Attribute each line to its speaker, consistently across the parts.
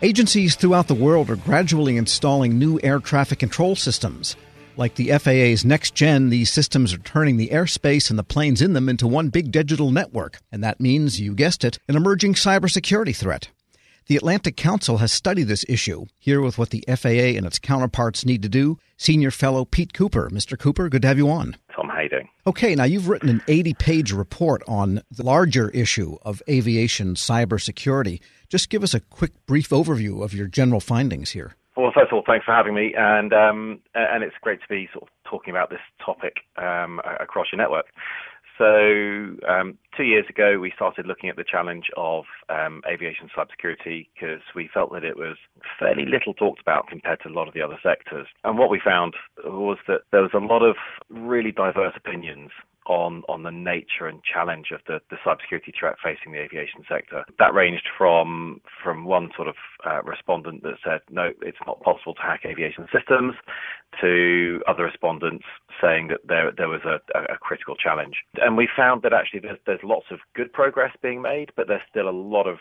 Speaker 1: Agencies throughout the world are gradually installing new air traffic control systems. Like the FAA's Next Gen, these systems are turning the airspace and the planes in them into one big digital network. And that means, you guessed it, an emerging cybersecurity threat. The Atlantic Council has studied this issue. Here with what the FAA and its counterparts need to do, Senior Fellow Pete Cooper. Mr. Cooper, good to have you on.
Speaker 2: Tom, how you doing?
Speaker 1: Okay, now you've written an 80 page report on the larger issue of aviation cybersecurity. Just give us a quick, brief overview of your general findings here.
Speaker 2: Well, first of all, thanks for having me, and um, and it's great to be sort of talking about this topic um, across your network. So, um, two years ago, we started looking at the challenge of um, aviation cybersecurity because we felt that it was fairly little talked about compared to a lot of the other sectors. And what we found was that there was a lot of really diverse opinions on on the nature and challenge of the, the cybersecurity threat facing the aviation sector. That ranged from from one sort of uh, respondent that said no, it's not possible to hack aviation systems, to other respondents saying that there there was a, a critical challenge. And we found that actually there's there's lots of good progress being made, but there's still a lot of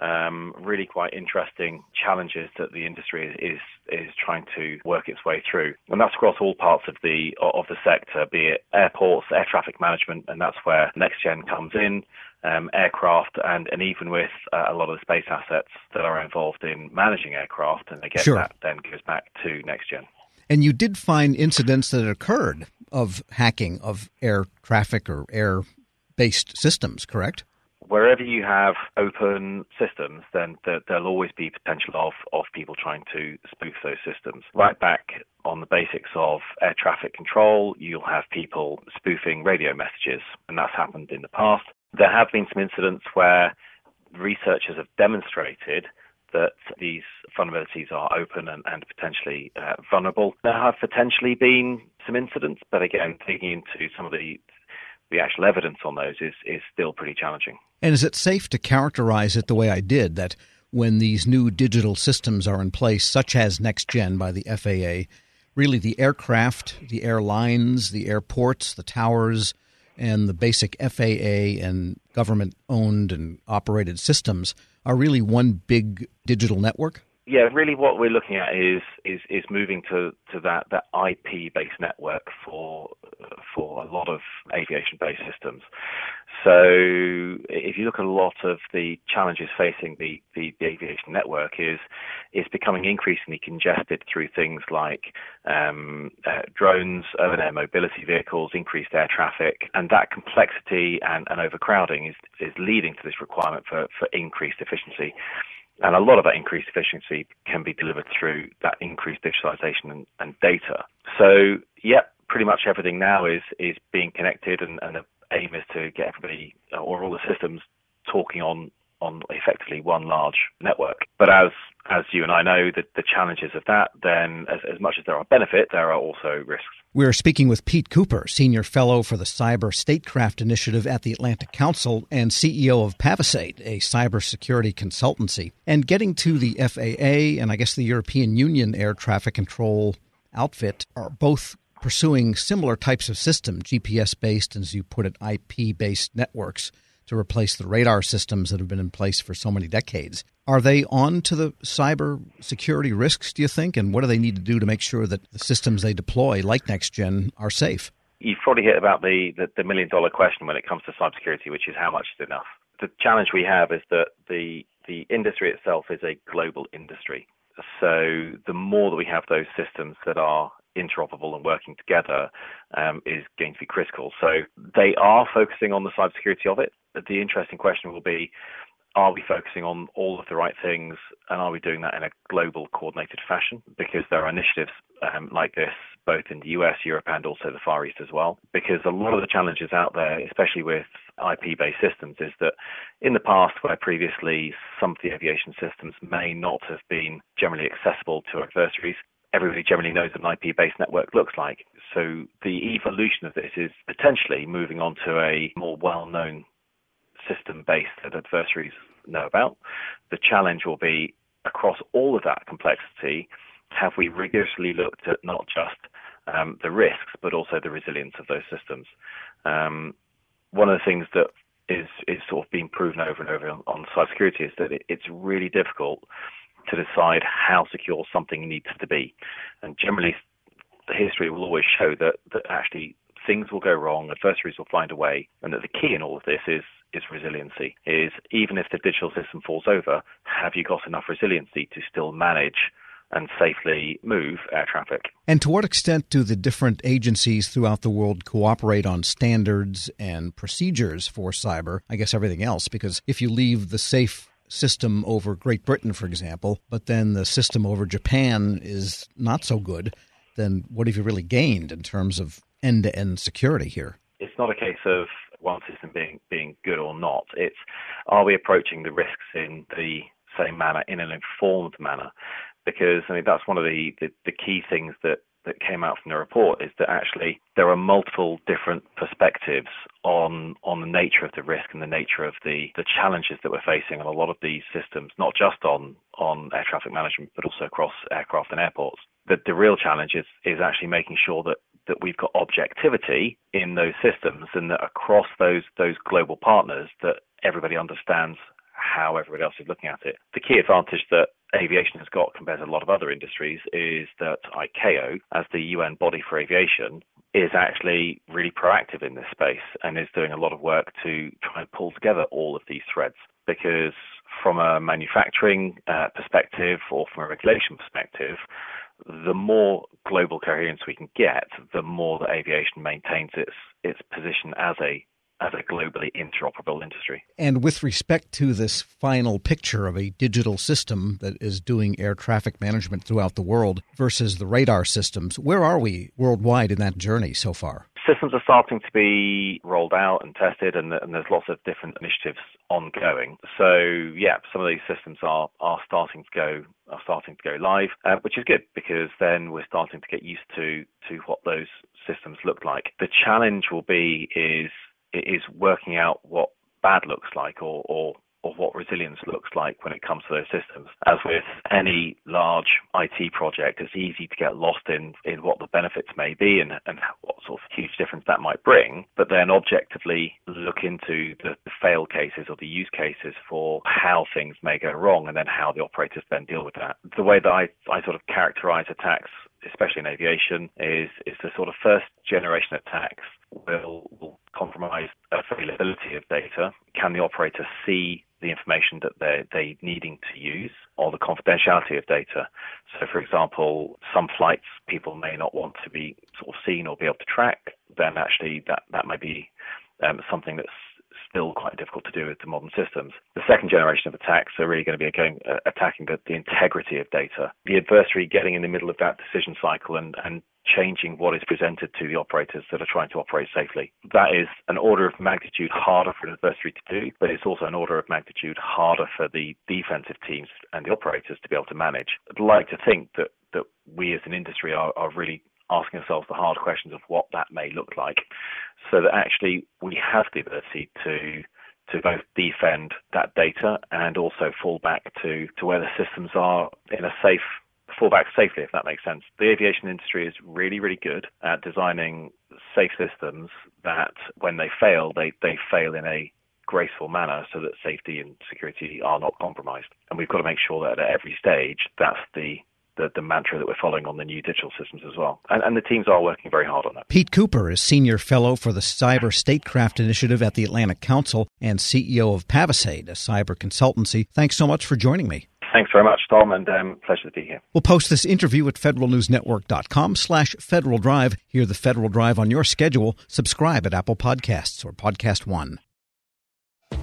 Speaker 2: um, really quite interesting challenges that the industry is, is, trying to work its way through, and that's across all parts of the of the sector, be it airports, air traffic management, and that's where NextGen comes in. Um, aircraft and, and even with uh, a lot of the space assets that are involved in managing aircraft, and again
Speaker 1: sure.
Speaker 2: that then goes back to NextGen.
Speaker 1: And you did find incidents that occurred of hacking of air traffic or air based systems, correct?
Speaker 2: Wherever you have open systems, then there, will always be potential of, of people trying to spoof those systems. Right back on the basics of air traffic control, you'll have people spoofing radio messages, and that's happened in the past. There have been some incidents where researchers have demonstrated that these vulnerabilities are open and, and potentially uh, vulnerable. There have potentially been some incidents, but again, digging into some of the the actual evidence on those is, is still pretty challenging.
Speaker 1: And is it safe to characterize it the way I did that when these new digital systems are in place, such as Next Gen by the FAA, really the aircraft, the airlines, the airports, the towers, and the basic FAA and government owned and operated systems are really one big digital network?
Speaker 2: Yeah, really, what we're looking at is is is moving to to that that IP based network for for a lot of aviation based systems. So, if you look at a lot of the challenges facing the, the, the aviation network, is is becoming increasingly congested through things like um, uh, drones, urban air mobility vehicles, increased air traffic, and that complexity and, and overcrowding is is leading to this requirement for for increased efficiency. And a lot of that increased efficiency can be delivered through that increased digitalization and, and data. So, yep, pretty much everything now is is being connected, and, and aim is to get everybody uh, or all the systems talking on on effectively one large network. But as as you and I know, the, the challenges of that, then as, as much as there are benefits, there are also risks.
Speaker 1: We're speaking with Pete Cooper, Senior Fellow for the Cyber Statecraft Initiative at the Atlantic Council and CEO of Pavisade, a cybersecurity consultancy. And getting to the FAA and I guess the European Union air traffic control outfit are both pursuing similar types of system, GPS based, as you put it, IP based networks to replace the radar systems that have been in place for so many decades. Are they on to the cyber security risks, do you think? And what do they need to do to make sure that the systems they deploy, like NextGen, are safe?
Speaker 2: You've probably hit about the, the, the million dollar question when it comes to cybersecurity, which is how much is enough. The challenge we have is that the, the industry itself is a global industry. So the more that we have those systems that are interoperable and working together um, is going to be critical. So they are focusing on the cybersecurity of it. The interesting question will be are we focusing on all of the right things and are we doing that in a global coordinated fashion? Because there are initiatives um, like this both in the US, Europe, and also the Far East as well. Because a lot of the challenges out there, especially with IP based systems, is that in the past, where previously some of the aviation systems may not have been generally accessible to adversaries, everybody generally knows what an IP based network looks like. So the evolution of this is potentially moving on to a more well known system base that adversaries know about. The challenge will be across all of that complexity, have we rigorously looked at not just um, the risks, but also the resilience of those systems? Um, one of the things that is, is sort of being proven over and over on, on cybersecurity is that it, it's really difficult to decide how secure something needs to be. And generally, the history will always show that, that actually things will go wrong, adversaries will find a way, and that the key in all of this is is resiliency. Is even if the digital system falls over, have you got enough resiliency to still manage and safely move air traffic?
Speaker 1: And to what extent do the different agencies throughout the world cooperate on standards and procedures for cyber? I guess everything else, because if you leave the safe system over Great Britain, for example, but then the system over Japan is not so good, then what have you really gained in terms of end to end security here?
Speaker 2: It's not a case of one system being being good or not. It's are we approaching the risks in the same manner, in an informed manner? Because I mean that's one of the, the, the key things that that came out from the report is that actually there are multiple different perspectives on on the nature of the risk and the nature of the, the challenges that we're facing on a lot of these systems, not just on on air traffic management, but also across aircraft and airports. The, the real challenge is is actually making sure that that we've got objectivity in those systems and that across those those global partners that everybody understands how everybody else is looking at it. The key advantage that aviation has got compared to a lot of other industries is that ICAO, as the UN body for aviation, is actually really proactive in this space and is doing a lot of work to try and pull together all of these threads. Because from a manufacturing uh, perspective or from a regulation perspective, the more global coherence we can get, the more that aviation maintains its its position as a as a globally interoperable industry.
Speaker 1: And with respect to this final picture of a digital system that is doing air traffic management throughout the world versus the radar systems, where are we worldwide in that journey so far?
Speaker 2: systems are starting to be rolled out and tested, and, and, there's lots of different initiatives ongoing. So yeah, some of these systems are are starting to go are starting to go live, uh, which is good because then we're starting to get used to to what those systems look like. The challenge will be is is working out what bad looks like or, or what resilience looks like when it comes to those systems. As with any large IT project, it's easy to get lost in, in what the benefits may be and, and what sort of huge difference that might bring, but then objectively look into the, the fail cases or the use cases for how things may go wrong and then how the operators then deal with that. The way that I, I sort of characterize attacks especially in aviation, is is the sort of first generation attacks will, will compromise availability of data. Can the operator see the information that they're, they needing to use or the confidentiality of data. So, for example, some flights people may not want to be sort of seen or be able to track, then actually that, that might be um, something that's still quite difficult to do with the modern systems. The second generation of attacks are really going to be going, uh, attacking the, the integrity of data. The adversary getting in the middle of that decision cycle and, and changing what is presented to the operators that are trying to operate safely. That is an order of magnitude harder for an adversary to do, but it's also an order of magnitude harder for the defensive teams and the operators to be able to manage. I'd like to think that, that we as an industry are, are really asking ourselves the hard questions of what that may look like so that actually we have the ability to to both defend that data and also fall back to, to where the systems are in a safe fall back safely, if that makes sense. The aviation industry is really, really good at designing safe systems that when they fail, they, they fail in a graceful manner so that safety and security are not compromised. And we've got to make sure that at every stage, that's the the, the, mantra that we're following on the new digital systems as well. And, and, the teams are working very hard on that.
Speaker 1: Pete Cooper is Senior Fellow for the Cyber Statecraft Initiative at the Atlantic Council and CEO of Pavisade, a cyber consultancy. Thanks so much for joining me.
Speaker 2: Thanks very much, Tom, and um, pleasure to be here.
Speaker 1: We'll post this interview at federalnewsnetwork.com slash Federal Drive. Hear the Federal Drive on your schedule. Subscribe at Apple Podcasts or Podcast One.